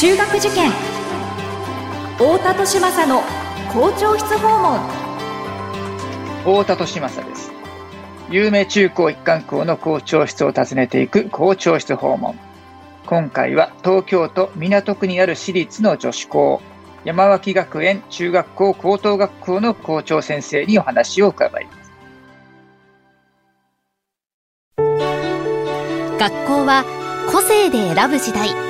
中学受験。太田利政の校長室訪問。太田利政です。有名中高一貫校の校長室を訪ねていく校長室訪問。今回は東京都港区にある私立の女子校山脇学園中学校高等学校の校長先生にお話を伺います。学校は個性で選ぶ時代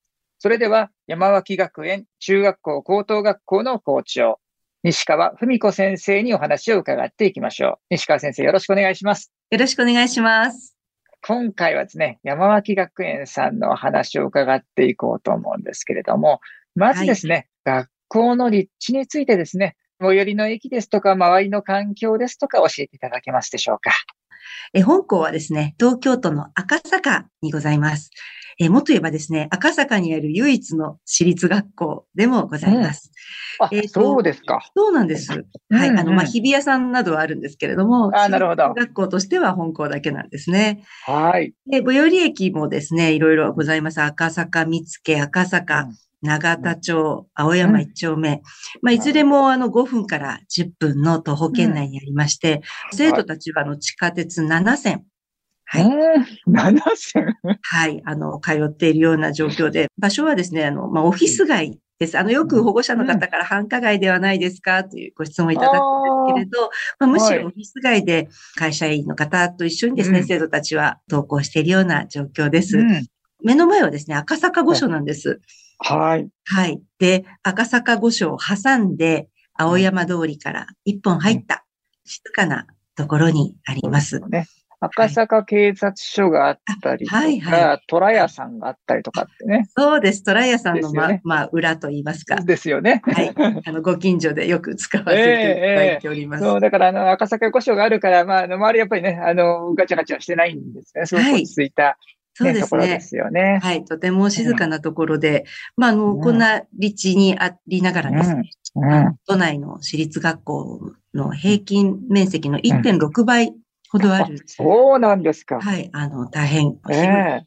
それでは山脇学園中学校高等学校の校長西川文子先生にお話を伺っていきましょう。西川先生、よろしくお願いします。よろしくお願いします。今回はですね、山脇学園さんのお話を伺っていこうと思うんですけれども、まずですね、はい、学校の立地についてですね、最寄りの駅ですとか、周りの環境ですとか教えていただけますでしょうか。え本校はですね、東京都の赤坂にございます。えもっと言えばですね、赤坂にある唯一の私立学校でもございます。うん、えそうですか。そうなんです。うんうん、はい。あの、まあ、日比谷さんなどはあるんですけれども、あなるほど。学校としては本校だけなんですね。はい。で、最寄り駅もですね、いろいろございます。赤坂見附、赤坂、長田町、青山一丁目。うん、まあ、いずれもあの5分から10分の徒歩圏内にありまして、うん、生徒たちはあの地下鉄7線、はい。7線？はい。あの、通っているような状況で、場所はですね、あの、まあ、オフィス街です。あの、よく保護者の方から繁華街ではないですかというご質問いただくんですけれど、まあ、むしろオフィス街で会社員の方と一緒にですね、生徒たちは登校しているような状況です。目の前はですね、赤坂御所なんです。はい。はい。で、赤坂御所を挟んで、青山通りから一本入った静かなところにあります。ね。赤坂警察署があったりとか、はいはい、虎屋さんがあったりとかってね。そうです。虎屋さんのま、ね、まあ、裏と言いますか。ですよね。はい。あの、ご近所でよく使わせていただいております。えーえー、そう、だから、あの、赤坂御所があるから、まあ、周りやっぱりね、あの、ガチャガチャしてないんですね。すごく落ち着いた、はいそうですね。ですよね。はい。とても静かなところで、うん、まあ、あの、こんな立地にありながらですね、うんうん、都内の私立学校の平均面積の1.6倍ほどある。そうなんですか。はい。あの、大変広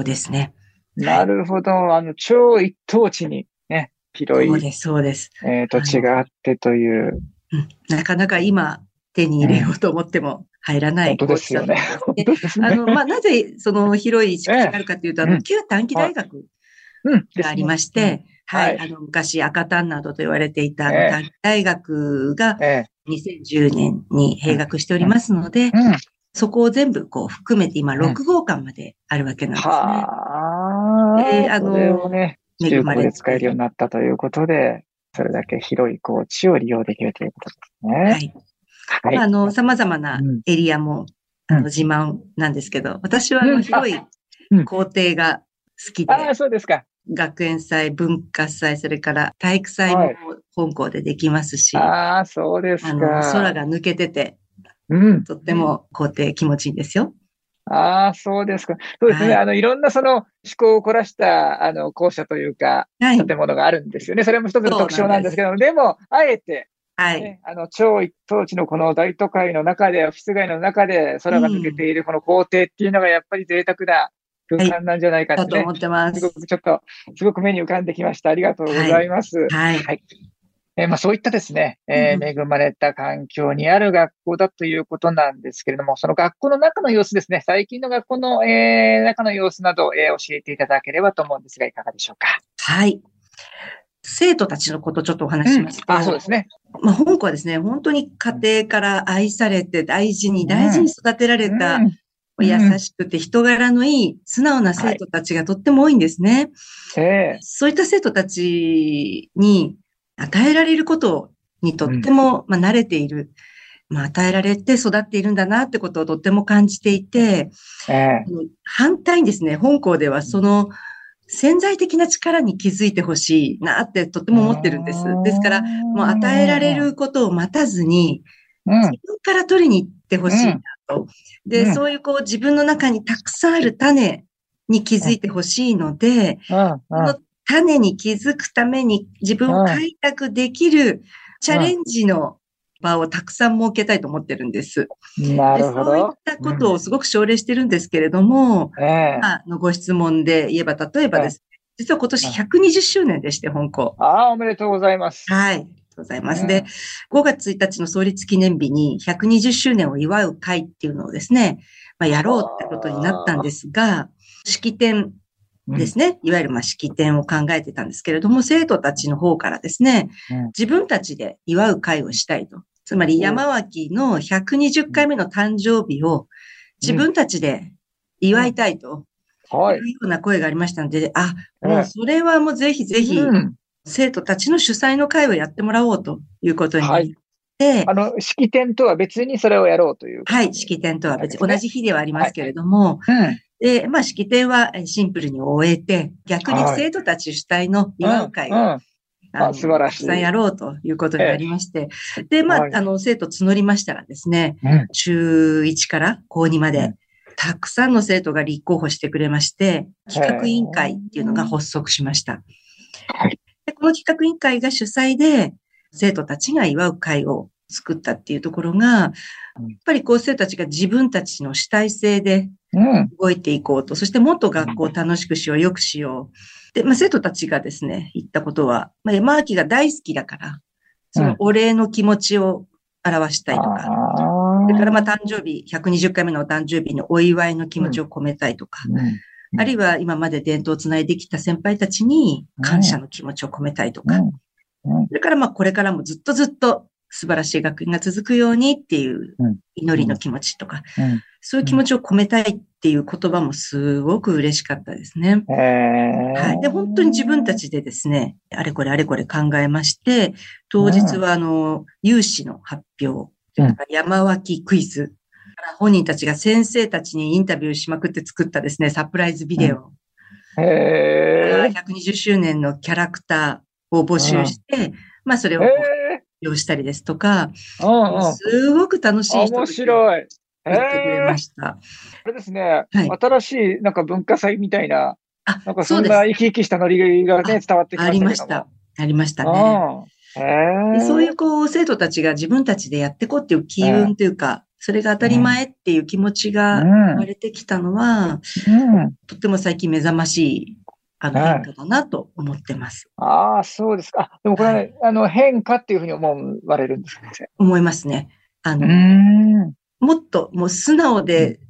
いですね。えー、なるほど。あの、超一等地にね、広い。そうです、そうです。えー、土地があってという、うん。なかなか今、手に入れようと思っても入らない、うん、本当ですよね。あの、まあ、なぜその広い敷地があるかというと、あの、旧短期大学がありまして、はい、あの、昔赤丹などと言われていた短期大学が、2010年に閉学しておりますので、そこを全部こう含めて今6号館まであるわけなんですね。はあ。で、あの、ね、中古で使えるようになったということで、それだけ広い高地を利用できるということですね。はい。はい、あの、様々なエリアも、あの、自慢なんですけど、私はあの、広い校庭が好きで。ああ、そうですか。学園祭、文化祭、それから体育祭も本校でできますし、はい、ああ、そうですか。空が抜けてて、うん、とっても校庭気持ちいいんですよ。ああ、そうですか。そうですね。はい、あの、いろんなその思考を凝らした、あの、校舎というか、建物があるんですよね。それも一つの特徴なんですけど、でも、あえて、はい、ね、あの、超一等地のこの大都会の中で、オフィス街の中で空が抜けているこの校庭っていうのがやっぱり贅沢な空間なんじゃないかって、ね、と思ってます。すごくちょっと、すごく目に浮かんできました。ありがとうございます。はい。はい、えー、まあ、そういったですね、えー、恵まれた環境にある学校だということなんですけれども、その学校の中の様子ですね、最近の学校の、えー、中の様子など、えー、教えていただければと思うんですが、いかがでしょうか？はい。生徒たちのことちょっとお話しますと、うん、あ、そうですね。まあ、本校はですね、本当に家庭から愛されて大事に大事に育てられた、うん優しくて人柄のいい素直な生徒たちがとっても多いんですね。はい、そういった生徒たちに与えられることにとっても、まあ、慣れている。まあ、与えられて育っているんだなってことをとっても感じていて、反対にですね、本校ではその潜在的な力に気づいてほしいなってとても思ってるんです。ですから、もう与えられることを待たずに、自分から取りに行ってほしいなと。で、そういうこう自分の中にたくさんある種に気づいてほしいので、この種に気づくために自分を開拓できるチャレンジの場をたくさん設けたいと思ってるんです。なるほど。そういったことをすごく奨励してるんですけれども、うん、あのご質問で言えば、例えばですね、実は今年120周年でして、本校。ああ、おめでとうございます。はい。ございます。で、5月1日の創立記念日に120周年を祝う会っていうのをですね、まあ、やろうってことになったんですが、式典ですね、いわゆるまあ式典を考えてたんですけれども、生徒たちの方からですね、自分たちで祝う会をしたいと。つまり山脇の120回目の誕生日を自分たちで祝いたいと。はい。いうような声がありましたので、あ、もうそれはもうぜひぜひ、生徒たちの主催の会をやってもらおうということになって、あの、式典とは別にそれをやろうという。はい、式典とは別に、同じ日ではありますけれども、で、まあ、式典はシンプルに終えて、逆に生徒たち主体の祝う会を、あ素晴らしい。たくさんやろうということになりまして。で、まあ、あの、生徒募りましたらですね、中1から高2まで、たくさんの生徒が立候補してくれまして、企画委員会っていうのが発足しました。でこの企画委員会が主催で、生徒たちが祝う会を作ったっていうところが、やっぱりこう生徒たちが自分たちの主体性で動いていこうと、そしてもっと学校を楽しくしよう、良くしよう。で、まあ、生徒たちがですね、言ったことは、まあ、山脇が大好きだから、そのお礼の気持ちを表したいとか、それからまあ誕生日、120回目のお誕生日のお祝いの気持ちを込めたいとか、あるいは今まで伝統をつないできた先輩たちに感謝の気持ちを込めたいとか、それからまあこれからもずっとずっと素晴らしい学院が続くようにっていう祈りの気持ちとか、そういう気持ちを込めたいっていう言葉もすごく嬉しかったですね。はい。で、本当に自分たちでですね、あれこれあれこれ考えまして、当日はあの、有志の発表、山脇クイズ、本人たちが先生たちにインタビューしまくって作ったですね、サプライズビデオ。120周年のキャラクターを募集して、まあそれを用したりですとか、すごく楽しい人面白い。言ってくれました。あれですね、はい、新しいなんか文化祭みたいな、あなんかそんな生き生きしたノリがね、伝わってきましたありました。ありましたね。そういうこう、生徒たちが自分たちでやっていこうっていう機運というか、それが当たり前っていう気持ちが生まれてきたのは、うんうん、とっても最近目覚ましいあの変化だなと思ってます。ああ、そうですか。でもこれ、ね、はい、あの変化っていうふうに思われるんですかね？思いますね。あの、もっともう素直で、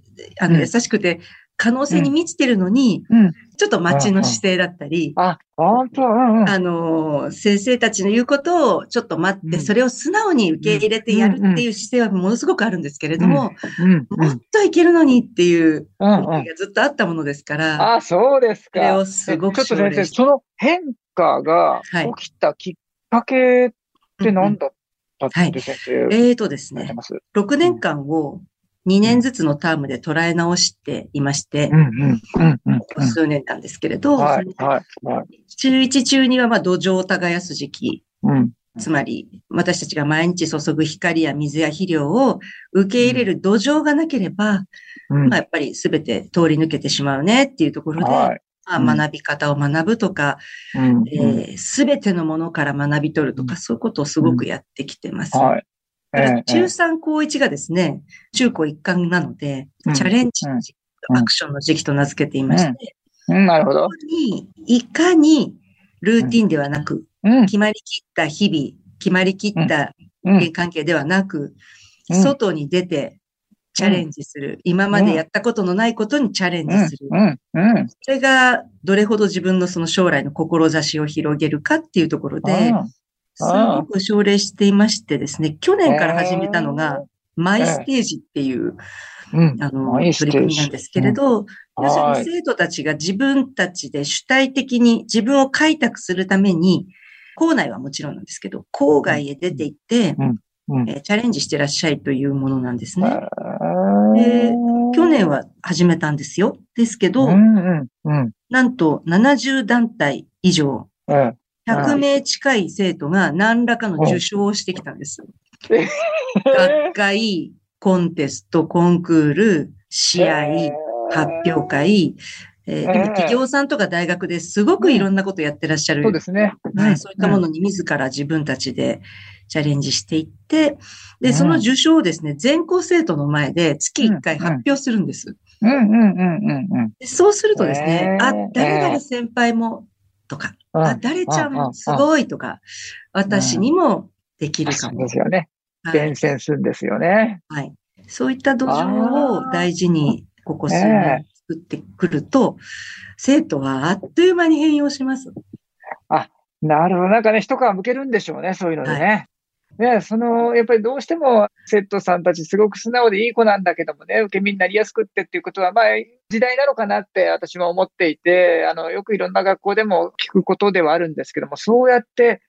あの、優しくて、可能性に満ちてるのに、うん、ちょっと待ちの姿勢だったり、あ、本当、うんうん、あの、先生たちの言うことをちょっと待って、それを素直に受け入れてやるっていう姿勢はものすごくあるんですけれども、もっといけるのにっていう思いがずっとあったものですから、あ、そうですか。それをすごくちょっと先生、その変化が起きたきっかけって何だったって先生、はい、えーとですね、6年間を2年ずつのタームで捉え直していまして、数年なんですけれど、中1、中2はまあ土壌を耕す時期、つまり私たちが毎日注ぐ光や水や肥料を受け入れる土壌がなければ、まあ、やっぱり全て通り抜けてしまうねっていうところで、まあ、学び方を学ぶとか、すべ、てのものから学び取るとか、そういうことをすごくやってきてます。はい。中3高1がですね、中高一貫なので、チャレンジの時期、アクションの時期と名付けていまして、なるほど。に、いかにルーティンではなく、決まりきった日々、決まりきった関係ではなく、外に出てチャレンジする。今までやったことのないことにチャレンジする。それがどれほど自分のその将来の志を広げるかっていうところで、すごく奨励していましてですね、去年から始めたのが、マイステージっていう、あの、取り組みなんですけれど、要するに生徒たちが自分たちで主体的に自分を開拓するために、校内はもちろんなんですけど、校外へ出て行って、うん、えチャレンジしてらっしゃいというものなんですね。で去年は始めたんですよ。ですけど、うんうんうん、なんと70団体以上、100名近い生徒が何らかの受賞をしてきたんです。学会、コンテスト、コンクール、試合、発表会、えー、今企業さんとか大学ですごくいろんなことやってらっしゃる。そうですね。はい。そういったものに自ら自分たちでチャレンジしていって、で、その受賞をですね、全校生徒の前で月1回発表するんです。うん。うん。うん。うん。うん。そうするとですね、あ、誰々先輩も、とか、あ、誰ちゃんもすごいとか、私にもできるかも。ですよね。伝染するん。ですよね。はい。そういった土壌を大事に、ここ数年作ってくると、生徒はあっという間に変容します。あ、なるほど。なんかね、一皮むけるんでしょうね、そういうのでね。はい、ね、その、やっぱりどうしても、生徒さんたちすごく素直でいい子なんだけどもね、受け身になりやすくってっていうことは、まあ、時代なのかなって私は思っていて、あの、よくいろんな学校でも聞くことではあるんですけども、そうやって、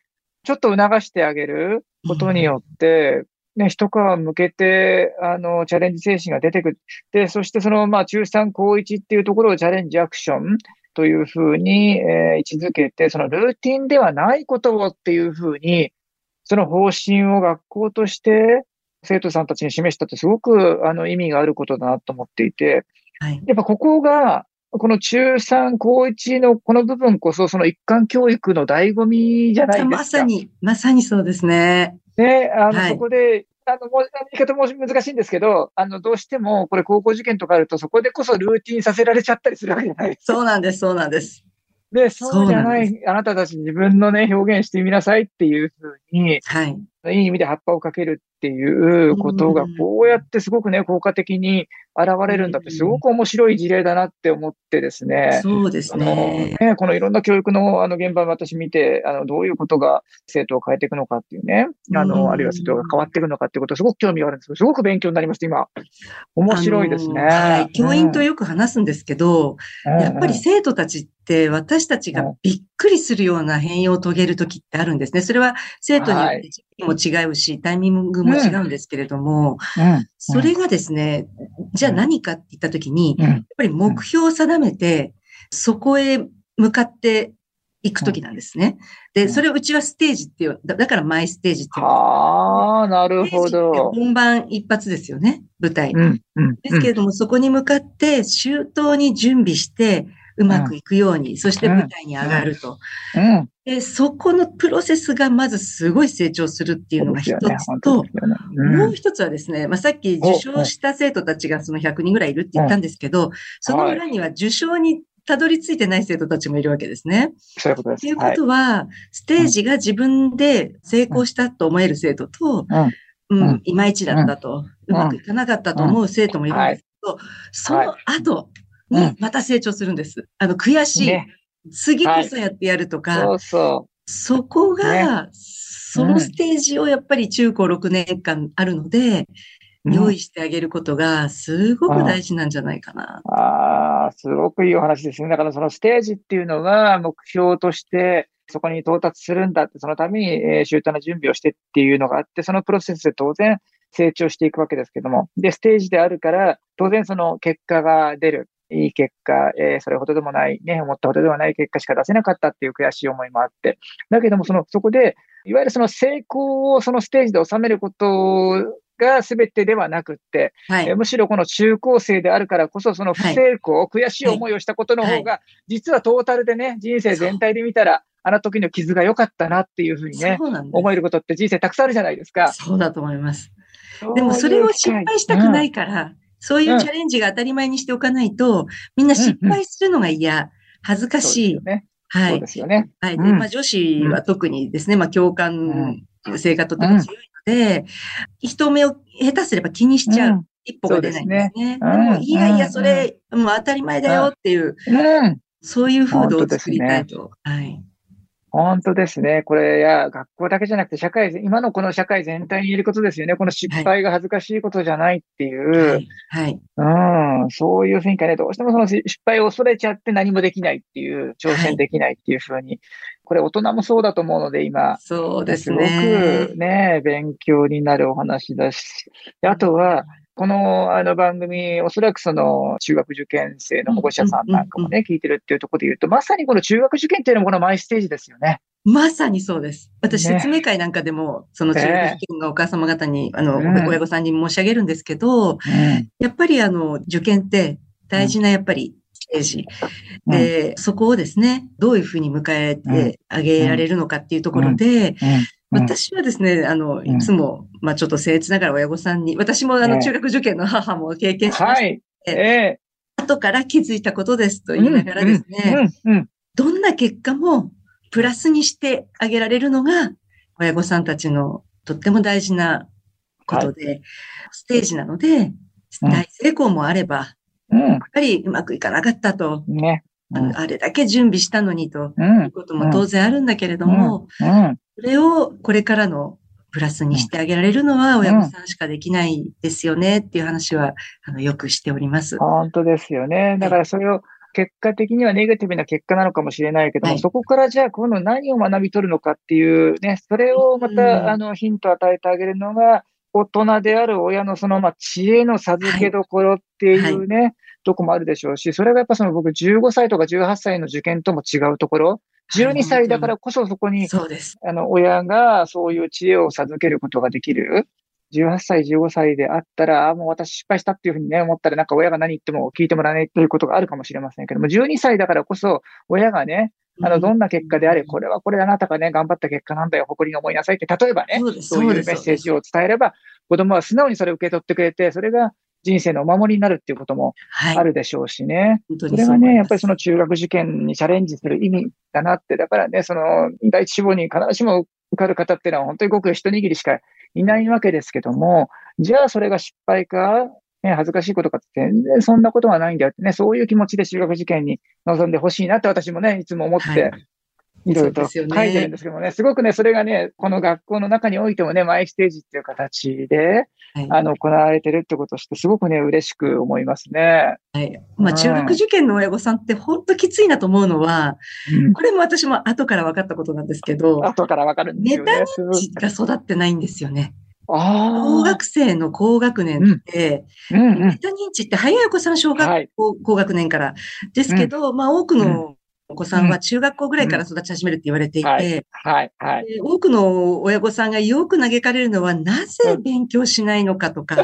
ちょっと促してあげることによって、ね、一皮向けて、あの、チャレンジ精神が出てくる。で、そしてその、まあ、中3高1っていうところをチャレンジアクションというふうに、えー、位置づけて、そのルーティンではないことをっていうふうに、その方針を学校として生徒さんたちに示したってすごくあの意味があることだなと思っていて、はい、やっぱここが、この中3、高1のこの部分こそ、その一貫教育の醍醐味じゃないですか。まさに、まさにそうですね。ね、あの、はい、そこで、あの、もう、言い方も難しいんですけど、あの、どうしても、これ高校受験とかあると、そこでこそルーティンさせられちゃったりするわけじゃないですか。そうなんです、そうなんです。で、そうじゃない、あなたたち自分のね、表現してみなさいっていうふうに、はい。いい意味で葉っぱをかけるっていうことが、こうやってすごくね、効果的に現れるんだって、すごく面白い事例だなって思ってですね。そうですね。ねこのいろんな教育のあの現場を私見て、あの、どういうことが生徒を変えていくのかっていうね、あの、あるいは生徒が変わっていくのかっていうことすごく興味があるんですけど、すごく勉強になりました、今。面白いですね。はい。教員とよく話すんですけど、うん、やっぱり生徒たちって私たちがびっくりするような変容を遂げるときってあるんですね。それは生徒によっても違うし、タイミングも違うんですけれども、それがですね、じゃあ何かって言ったときに、やっぱり目標を定めて、そこへ向かっていくときなんですね。で、それをうちはステージっていう、だからマイステージっていう。ああ、なるほど。本番一発ですよね、舞台。ですけれども、そこに向かって周到に準備して、うまくいくように、そして舞台に上がると。で、そこのプロセスがまずすごい成長するっていうのが一つと、もう一つはですね、まあ、さっき受賞した生徒たちがその100人ぐらいいるって言ったんですけど、その裏には受賞にたどり着いてない生徒たちもいるわけですね。そういうことです。ということは、ステージが自分で成功したと思える生徒と、うん、いまいちだったと、うまくいかなかったと思う生徒もいるんですけど、その後、にまた成長するんです。あの、悔しい。ね、次こそやってやるとか、そうそう。そこが、ね、そのステージをやっぱり中高6年間あるので、用意してあげることがすごく大事なんじゃないかな。ああ、すごくいいお話ですね。だからそのステージっていうのが目標としてそこに到達するんだって、そのために、えー、周到な準備をしてっていうのがあって、そのプロセスで当然成長していくわけですけども。で、ステージであるから、当然その結果が出る。いい結果、えー、それほどでもない、ね、思ったほどではない結果しか出せなかったっていう悔しい思いもあって。だけども、その、そこで、いわゆるその成功をそのステージで収めることが全てではなくって、はい、むしろこの中高生であるからこそ、その不成功、はい、悔しい思いをしたことの方が、実はトータルでね、人生全体で見たら、あの時の傷が良かったなっていうふうにね、思えることって人生たくさんあるじゃないですか。そうだと思います。でもそれを失敗したくないから、そういうチャレンジが当たり前にしておかないと、みんな失敗するのが嫌、恥ずかしい。ね、はい。そうですよね。はい。で、まあ女子は特にですね、まあ共感性がとても強いので、人目を下手すれば気にしちゃう。一歩が出ないんですね。でも、いやいや、それ、もう当たり前だよっていう、そういう風土を作りたいと。はい。本当ですね。これ、や、学校だけじゃなくて、社会、今のこの社会全体に言えることですよね。この失敗が恥ずかしいことじゃないっていう。はい。はい、うん。そういう雰囲気がね、どうしてもその失敗を恐れちゃって何もできないっていう、挑戦できないっていうふうに、はい、これ大人もそうだと思うので、今。そうですね。すごくね、勉強になるお話だし。あとは、このあの番組、おそらくその中学受験生の保護者さんなんかもね、聞いてるっていうところで言うと、まさにこの中学受験っていうのもこのマイステージですよね。まさにそうです。私、説明会なんかでも、その中学受験のお母様方に、あの、親御さんに申し上げるんですけど、やっぱりあの、受験って大事なやっぱりステージ。で、そこをですね、どういうふうに迎えてあげられるのかっていうところで、私はですね、あの、いつも、まあちょっと僭越ながら親御さんに、私もあの、中学受験の母も経験しました。はい。えー、後から気づいたことですと言いながらですね、どんな結果もプラスにしてあげられるのが、親御さんたちのとっても大事なことで、はい、ステージなので、大成功もあれば、うん、やっぱりうまくいかなかったと、ね。うん、あれだけ準備したのにと、いうことも当然あるんだけれども、それをこれからのプラスにしてあげられるのは親御さんしかできないですよねっていう話は、あの、よくしております。本当ですよね。だからそれを、結果的にはネガティブな結果なのかもしれないけども、はい、そこからじゃあ今度何を学び取るのかっていうね、それをまた、あの、ヒントを与えてあげるのが、大人である親のその、まあ、知恵の授けどころっていうね、はい、とこもあるでしょうし、それがやっぱその僕15歳とか18歳の受験とも違うところ、12歳だからこそそこに、そうです。あの、親がそういう知恵を授けることができる。18歳、15歳であったら、あもう私失敗したっていうふうにね、思ったら、なんか親が何言っても聞いてもらわないということがあるかもしれませんけども、12歳だからこそ、親がね、あの、どんな結果であれ、これはこれあなたがね、頑張った結果なんだよ、誇りに思いなさいって、例えばね、そういうメッセージを伝えれば、子供は素直にそれを受け取ってくれて、それが人生のお守りになるっていうこともあるでしょうしね。はい、それはね、やっぱりその中学受験にチャレンジする意味だなって、だからね、その第一志望に必ずしも受かる方っていうのは本当にごく一握りしかいないわけですけども、じゃあそれが失敗か、ね、恥ずかしいことかって全然そんなことはないんだよってね、そういう気持ちで中学受験に臨んでほしいなって私もね、いつも思っていろいろと書いてるんですけどもね、すごくね、それがね、この学校の中においてもね、マイステージっていう形で、はい、あの、行われてるってことをして、すごくね、嬉しく思いますね。はい。まあ、中学受験の親御さんって本当きついなと思うのは、うん、これも私も後から分かったことなんですけど、後から分かるんですよね。ネタ認知が育ってないんですよね。高学生の高学年って、うん。うんうん、メタ認知って早いお子さん小学校、はい、高学年から。ですけど、まあ多くのお子さんは中学校ぐらいから育ち始めるって言われていて、はい、はい、はい。多くの親御さんがよく嘆かれるのは、なぜ勉強しないのかとか、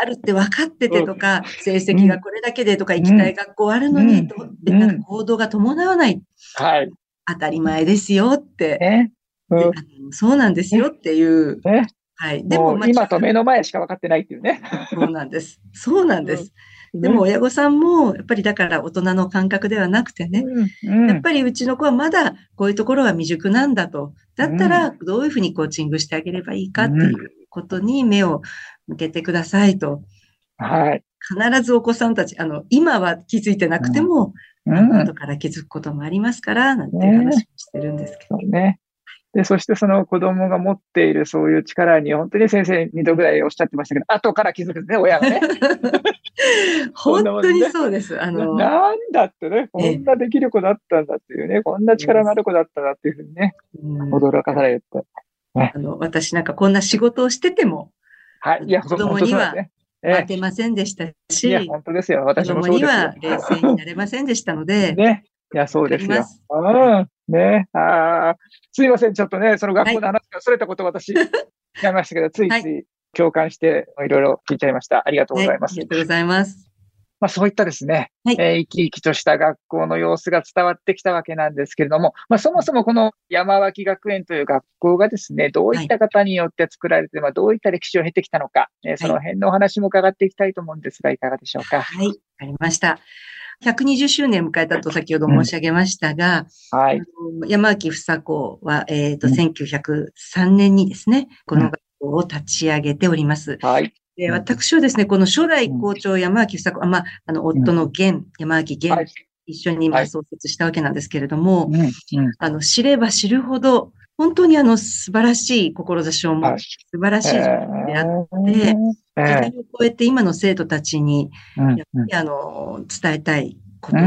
あるって分かっててとか、成績がこれだけでとか、行きたい学校あるのに、と、なんか行動が伴わない。はい。当たり前ですよって。そうなんですよっていう。はい。でも、今と目の前しか分かってないっていうね。そうなんです。そうなんです。でも親御さんも、やっぱりだから大人の感覚ではなくてね、うんやっぱりうちの子はまだこういうところが未熟なんだと。だったら、どういうふうにコーチングしてあげればいいかっていうことに目を向けてくださいと。はい。必ずお子さんたち、あの、今は気づいてなくても、うん、後から気づくこともありますから、なんていう話をしてるんですけど。ね。で、そしてその子供が持っているそういう力に、本当に先生2度ぐらいおっしゃってましたけど、後から気づくんですね、親がね。本当にそうです。あの、なんだってね、こんなできる子だったんだっていうね、こんな力のある子だったんだっていうふうにね、驚かされて、ね。あの、私なんかこんな仕事をしてても、はい、いや、子供には当てませんでしたし、いや、本当ですよ。私もそうですよ。子供には冷静になれませんでしたので、ね。いや、そうですよ。うん。ね。ああ、すいません。ちょっとね、その学校の話がそれたこと私、やりましたけど、ついつい共感して、いろいろ聞いちゃいました。ありがとうございます。ありがとうございます。まあそういったですね、はい、えー、生き生きとした学校の様子が伝わってきたわけなんですけれども、まあそもそもこの山脇学園という学校がですね、どういった方によって作られて、まあどういった歴史を経てきたのか、えー、その辺のお話も伺っていきたいと思うんですが、いかがでしょうか？はい、わかりました。120周年を迎えたと先ほど申し上げましたが、うん、はい、山脇房子は、えっ、ー、と、うん、1903年にですね、この学校を立ち上げております。はい。で私はですね、この初代校長山脇房子、あまあ、あの、夫の源、山脇源、一緒に今創設したわけなんですけれども、はい、あの、知れば知るほど、本当にあの、素晴らしい志を持つ、素晴らしい自分であって、時代を超えて今の生徒たちに、やっぱりあの、伝えたいこと、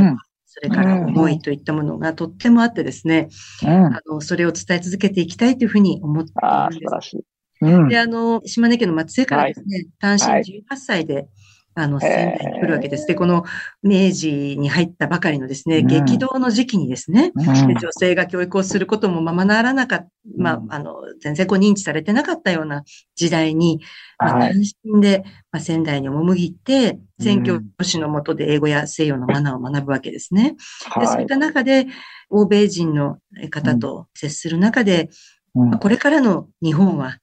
それから思いといったものがとってもあってですね、あの、それを伝え続けていきたいというふうに思っているんです。で、あの、島根県の松江からですね、単身18歳で、あの、仙台に来るわけです。で、この明治に入ったばかりのですね、激動の時期にですね、女性が教育をすることもままならなかった、まあ、あの、全然こう認知されてなかったような時代に、まあ、単身で、まあ、仙台に赴いて、宣教師のもとで英語や西洋のマナーを学ぶわけですね。で、そういった中で、欧米人の方と接する中で、これからの日本は、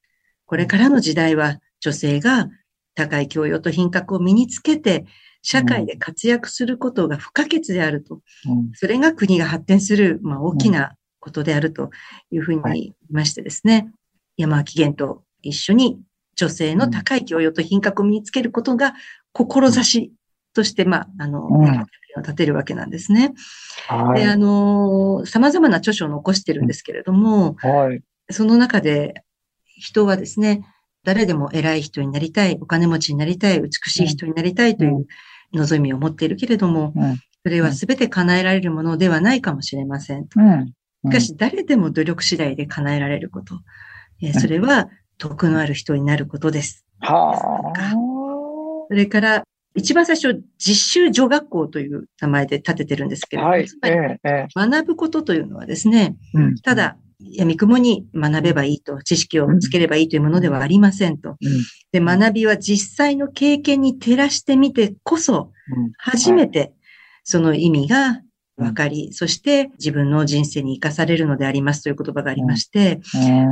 これからの時代は、女性が高い教養と品格を身につけて、社会で活躍することが不可欠であると。うん、それが国が発展する、まあ、大きなことであるというふうに言いましてですね、はい、山脇源と一緒に女性の高い教養と品格を身につけることが、志として、まあ、あの、うん、立てるわけなんですね。はい、で、あの、様々な著書を残してるんですけれども、はい、その中で、人はですね、誰でも偉い人になりたい、お金持ちになりたい、美しい人になりたいという望みを持っているけれども、それは全て叶えられるものではないかもしれません。しかし、誰でも努力次第で叶えられること。それは、徳のある人になることです。それから、一番最初、実習女学校という名前で立ててるんですけれども、はい、学ぶことというのはですね、ただ、闇雲に学べばいいと、知識をつければいいというものではありませんと。で、学びは実際の経験に照らしてみてこそ、初めてその意味が分かり、そして自分の人生に生かされるのでありますという言葉がありまして、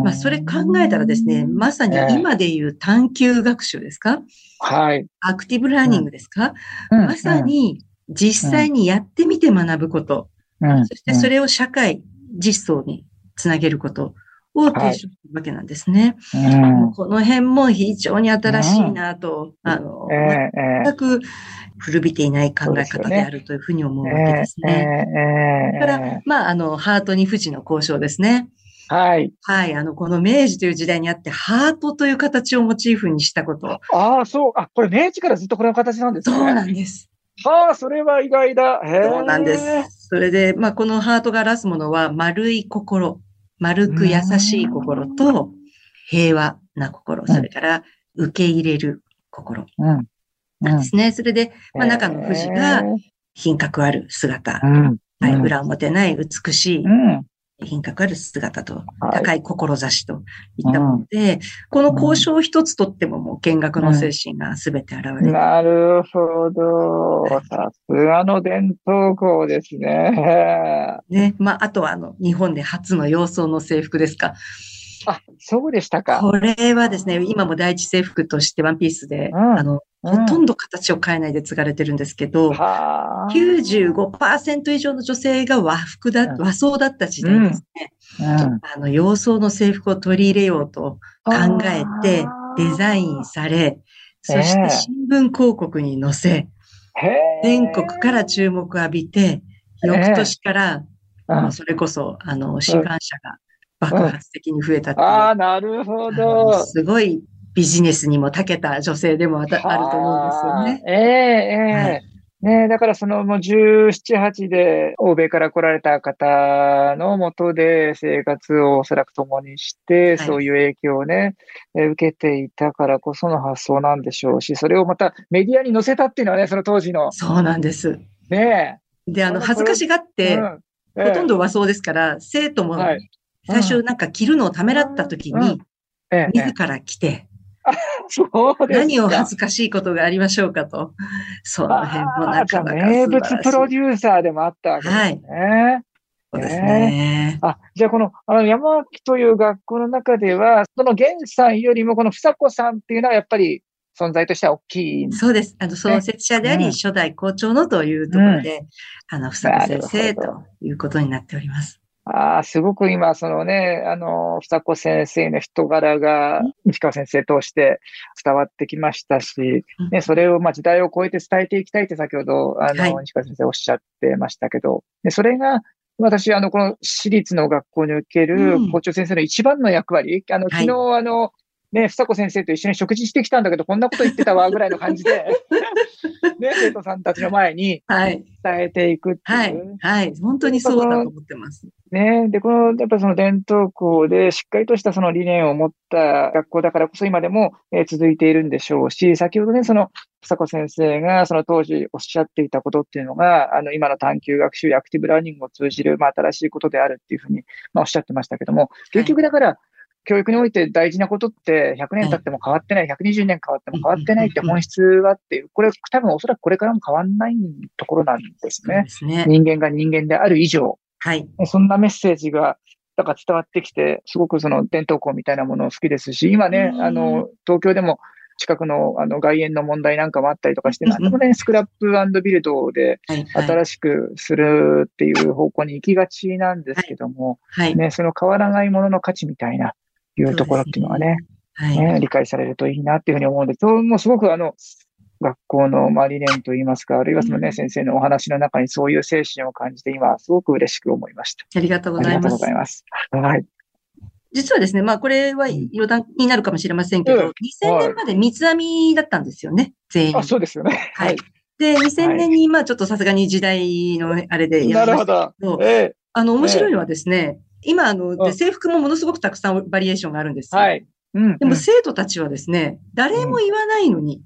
まあ、それ考えたらですね、まさに今で言う探究学習ですか？はい。アクティブラーニングですか、まさに実際にやってみて学ぶこと、そしてそれを社会実装につなげることを提唱するわけなんですね。はいうん、この辺も非常に新しいなと、うん、あの、えー、全く古びていない考え方であるというふうに思うわけですね。えー、だから、まあ、あの、ハートに富士の交渉ですね。はい。はい。あの、この明治という時代にあって、ハートという形をモチーフにしたこと。ああ、そう。あ、これ明治からずっとこの形なんですね。そうなんです。は あ、それは意外だ。そうなんです。それで、まあ、このハートが表すものは、丸い心。丸く優しい心と、平和な心、それから受け入れる心。なんですね。それで、まあ、中の富士が品格ある姿。はい、裏表ない美しい品格ある姿と、高い志といったもので、この交渉一つとってももう見学の精神が全て現れる。なるほど。さすがの伝統校ですね。ね。まあ、あとはあの、日本で初の洋装の制服ですか。あ、そうでしたか。これはですね、今も第一制服としてワンピースで、うん、あの、ほとんど形を変えないで継がれてるんですけど、うん、95%以上の女性が和服だ、和装だった時代ですね。うん、あの、洋装の制服を取り入れようと考えて、デザインされ、そして新聞広告に載せ、全国から注目を浴びて、翌年から、それこそ、あの、志願者が爆発的に増えたっていう。ああ、なるほど。すごいビジネスにも長けた女性でもあると思うんですよね。ええええはいねだからそのもう17、8で欧米から来られた方のもとで生活をおそらく共にして、そういう影響をね、受けていたからこその発想なんでしょうし、それをまたメディアに載せたっていうのはね、その当時の。そうなんです。ねで、あの、恥ずかしがって、うんえほとんど和装ですから、生徒も最初なんか着るのをためらった時に、自ら着て、何を恥ずかしいことがありましょうかと。その辺もなかなか名物プロデューサーでもあったわけですね。はい。そうですね。あ、じゃあこの、あの、山脇という学校の中では、その源さんよりもこの房子さんっていうのはやっぱり存在としては大きい、そうです。あの、創設者であり、初代校長のというところで、うん、あの、房子先生ということになっております。ああ、すごく今、そのね、あの、二子先生の人柄が、西川先生通して伝わってきましたし、ね、それを、まあ、時代を超えて伝えていきたいって先ほど、あの、はい、西川先生おっしゃってましたけど、でそれが、私、あの、この私立の学校における校長先生の一番の役割、うん、あの、昨日、はい、あの、ね、ふさこ先生と一緒に食事してきたんだけど、こんなこと言ってたわ、ぐらいの感じで、ね、生徒さんたちの前に伝えていくっていう。はい。はい。本当にそうだと思ってます。ね。で、この、やっぱその伝統校でしっかりとしたその理念を持った学校だからこそ今でも、えー、続いているんでしょうし、先ほどね、その、ふ子先生がその当時おっしゃっていたことっていうのが、あの、今の探究学習やアクティブラーニングを通じる、まあ、新しいことであるっていうふうに、まあ、おっしゃってましたけども、結局だから、教育において大事なことって100年経っても変わってない、120年変わっても変わってないって本質はっていう、これ多分おそらくこれからも変わんないところなんですね。すね。人間が人間である以上。はい。そんなメッセージが、だから伝わってきて、すごくその伝統校みたいなものを好きですし、今ね、あの、東京でも近くのあの外苑の問題なんかもあったりとかして、なんでもね、スクラップビルドで新しくするっていう方向に行きがちなんですけども、はい。ね、その変わらないものの価値みたいな、いうところっていうのはね、はい、ね理解されるといいなっていうふうに思うんで、もうすごくあの、学校のまあ理念といいますか、あるいはそのね、うん、先生のお話の中にそういう精神を感じて、今、すごく嬉しく思いました。ありがとうございます。ありがとうございます。はい。実はですね、まあこれは余談になるかもしれませんけど、うん、2000年まで三つ編みだったんですよね、全員。あ、そうですよね。はい。で、2000年に、まあちょっとさすがに時代のあれでやりましたけど、どええ、あの、面白いのはですね、今、あの、で制服もものすごくたくさんバリエーションがあるんですよ。はい。うん、でも生徒たちはですね、誰も言わないのに、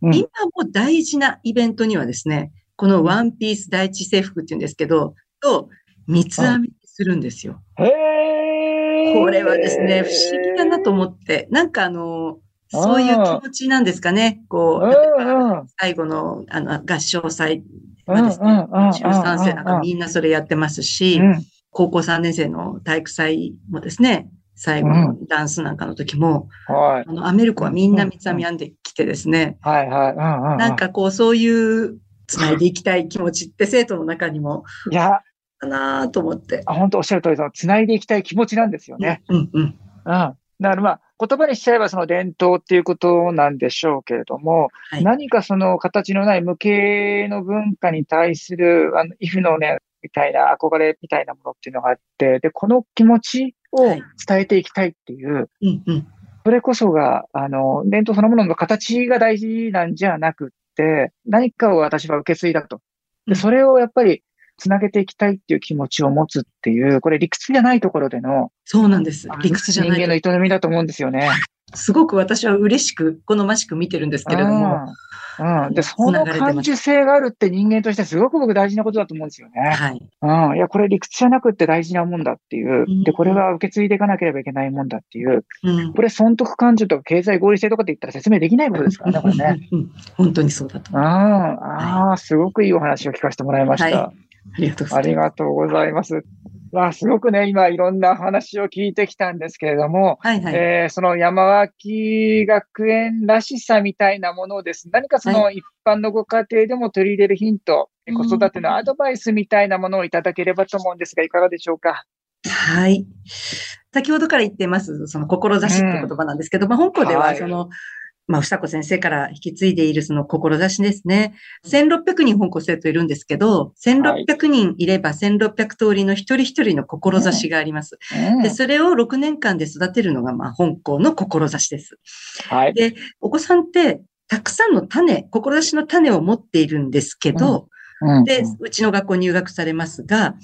うん、今も大事なイベントにはですね、このワンピース第一制服って言うんですけど、と三つ編みするんですよ。へこれはですね、不思議だなと思って、なんかあの、そういう気持ちなんですかね。こう、最後のあの合唱祭はですね、中3生なんかみんなそれやってますし、高校3年生の体育祭もですね、最後のダンスなんかの時も、うん、はい、あの、アメリカはみんな三つ編み編んできてですね、はいはい、なんかこう、そういう繋いでいきたい気持ちって生徒の中にも、いや、だなと思って。あ、本当おっしゃる通り、その繋いでいきたい気持ちなんですよね。うん、うん、うん。だからまあ、言葉にしちゃえばその伝統っていうことなんでしょうけれども、はい、何かその形のない無形の文化に対する、あの、イフのね、みたいな憧れみたいなものっていうのがあって、で、この気持ちを伝えていきたいっていう、それこそが、あの、伝統そのものの形が大事なんじゃなくって、何かを私は受け継いだと。で、それをやっぱり、つなげていきたいっていう気持ちを持つっていう、これ理屈じゃないところでの。そうなんです。理屈じゃない。人間の営みだと思うんですよね。すごく私は嬉しく、好ましく見てるんですけれども。うん。で、その感受性があるって人間としてすごく僕大事なことだと思うんですよね。はい。うん。いや、これ理屈じゃなくって大事なもんだっていう。で、これは受け継いでいかなければいけないもんだっていう。うん、これ損得感情とか経済合理性とかって言ったら説明できないことですからね、これね。うん。本当にそうだと。ああ、はい、すごくいいお話を聞かせてもらいました。はいありがとうございます。まあ、すごくね、今いろんな話を聞いてきたんですけれども、はいはい、えー、その山脇学園らしさみたいなものをです、ね、何かその一般のご家庭でも取り入れるヒント、はい、子育てのアドバイスみたいなものをいただければと思うんですが、いかがでしょうか？はい。先ほどから言ってます、その志って言葉なんですけど、うん、まあ、本校ではその、はいまあ、ふさこ先生から引き継いでいるその志ですね。1600人本校生徒いるんですけど、1600人いれば1600通りの一人一人の志があります。で、それを6年間で育てるのが、まあ、本校の志です。はい。で、お子さんってたくさんの種、志の種を持っているんですけど、で、うちの学校入学されますが、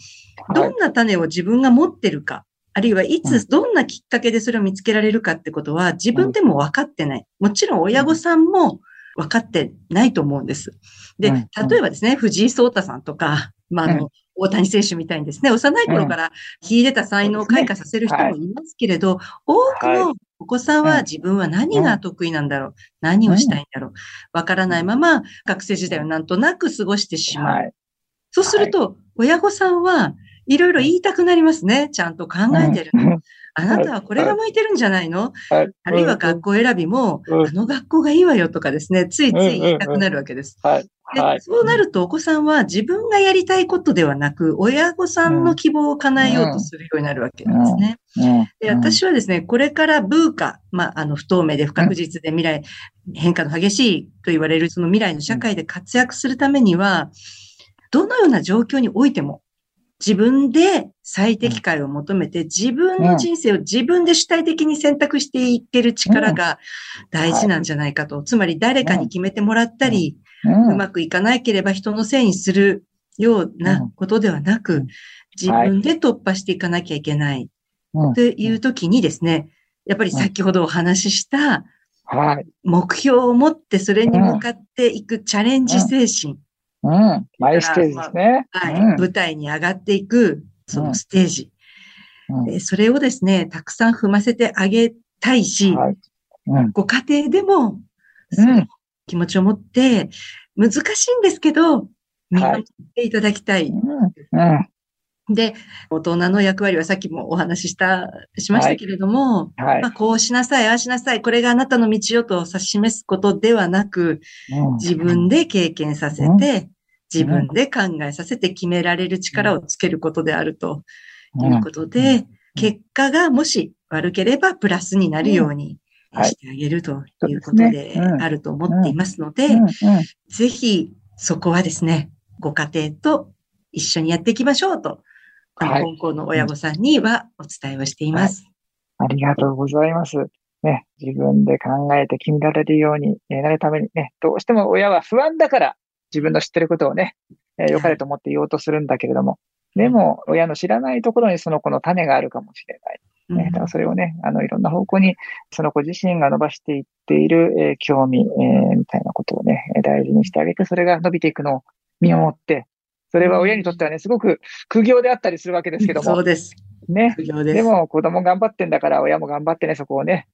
どんな種を自分が持ってるか、あるいはいつ、どんなきっかけでそれを見つけられるかってことは自分でも分かってない。もちろん親御さんも分かってないと思うんです。で、例えばですね、藤井聡太さんとか、まあ、あの、大谷選手みたいにですね、幼い頃から秀でた才能を開花させる人もいますけれど、多くのお子さんは自分は何が得意なんだろう、何をしたいんだろう、わからないまま学生時代をなんとなく過ごしてしまう。そうすると、親御さんはいろいろ言いたくなりますね。ちゃんと考えてる。の。あなたはこれが向いてるんじゃないの、はい、あるいは学校選びも、あの学校がいいわよとかですね、ついつい言いたくなるわけです。はい。でそうなるとお子さんは自分がやりたいことではなく、親御さんの希望を叶えようとするようになるわけなん。ですね。で私はですね、これからブーカ、まあ、あの、不透明で不確実で未来、変化の激しいと言われるその未来の社会で活躍するためには、どのような状況においても、自分で最適解を求めて、自分の人生を自分で主体的に選択していける力が大事なんじゃないかと。つまり誰かに決めてもらったり、うまくいかなければ人のせいにするようなことではなく、自分で突破していかなきゃいけない。という時にですね、やっぱり先ほどお話しした、目標を持ってそれに向かっていくチャレンジ精神。うん。マイステージですね。はい、舞台に上がっていく、そのステージ、それをですね、たくさん踏ませてあげたいし、ご家庭でも、その気持ちを持って、難しいんですけど、見守っていただきたい。で、大人の役割はさっきもお話しした、しましたけれども、はい。はい、まあ、こうしなさい、ああしなさい、これがあなたの道よと指し示すことではなく、うん、自分で経験させて、うん、自分で考えさせて決められる力をつけることであるということで、うん、結果がもし悪ければプラスになるようにしてあげるということであると思っていますので、ぜひそこはですね、ご家庭と一緒にやっていきましょうとはい、高校の親御さんにはお伝えをしています、はい。ありがとうございます。ね、自分で考えて決められるようになるためにね、どうしても親は不安だから自分の知ってることをね、えー、良かれと思って言おうとするんだけれども、でも親の知らないところにその子の種があるかもしれない。ね、だからそれをね、あの、いろんな方向に、その子自身が伸ばしていっている、えー、興味、えー、みたいなことをね、大事にしてあげて、それが伸びていくのを見守って、それは親にとってはね、すごく苦行であったりするわけですけども。そうです。ね。ででも子供頑張ってんだから親も頑張ってね、そこをね、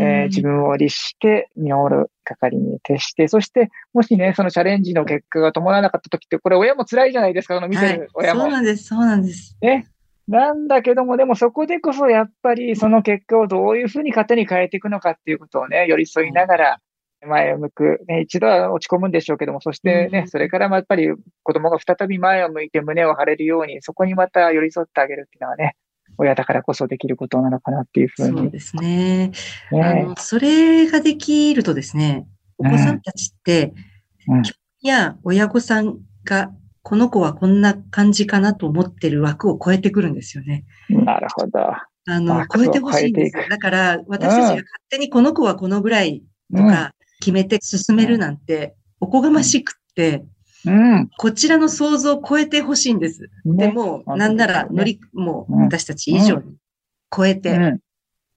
えー、自分を律して見守る係に徹して、そしてもしね、そのチャレンジの結果が伴わなかった時って、これ親も辛いじゃないですか、この見てる親も、はい。そうなんです、そうなんです。ね。なんだけども、でもそこでこそやっぱりその結果をどういうふうに糧に変えていくのかっていうことをね、寄り添いながら、前を向く、ね、一度は落ち込むんでしょうけども、そしてね、うん、それからやっぱり子供が再び前を向いて胸を張れるように、そこにまた寄り添ってあげるっていうのはね、親だからこそできることなのかなっていうふうに。そうですね。ねあの、それができるとですね、お子さんたちって、うん、や親御さんが、この子はこんな感じかなと思ってる枠を超えてくるんですよね。なるほど。あの、超えてほしいんですよ。だから、私たちが勝手にこの子はこのぐらいとか、決めて進めるなんて、おこがましくって、うん、こちらの想像を超えてほしいんです。ね、でも、なんなら乗り、もう私たち以上に超えて、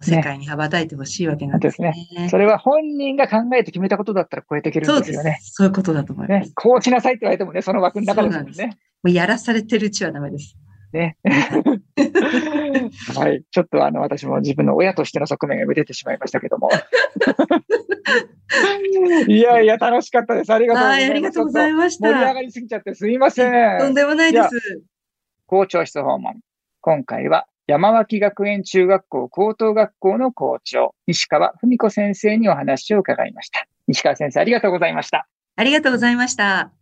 世界に羽ばたいてほしいわけなんですね。ねそれは本人が考えて決めたことだったら超えていけるんですよね。そういうことだと思います。ね、こうしなさいって言われてもね、その枠の中ですもんね。もうやらされてるうちはダメです。ね。はい。ちょっとあの、私も自分の親としての側面が出てしまいましたけども。いやいや、楽しかったです。ありがとうございます。ありがとうございました。盛り上がりすぎちゃってすいません。とんでもないです。校長室訪問。今回は山脇学園中学校高等学校の校長、西川文子先生にお話を伺いました。西川先生、ありがとうございました。ありがとうございました。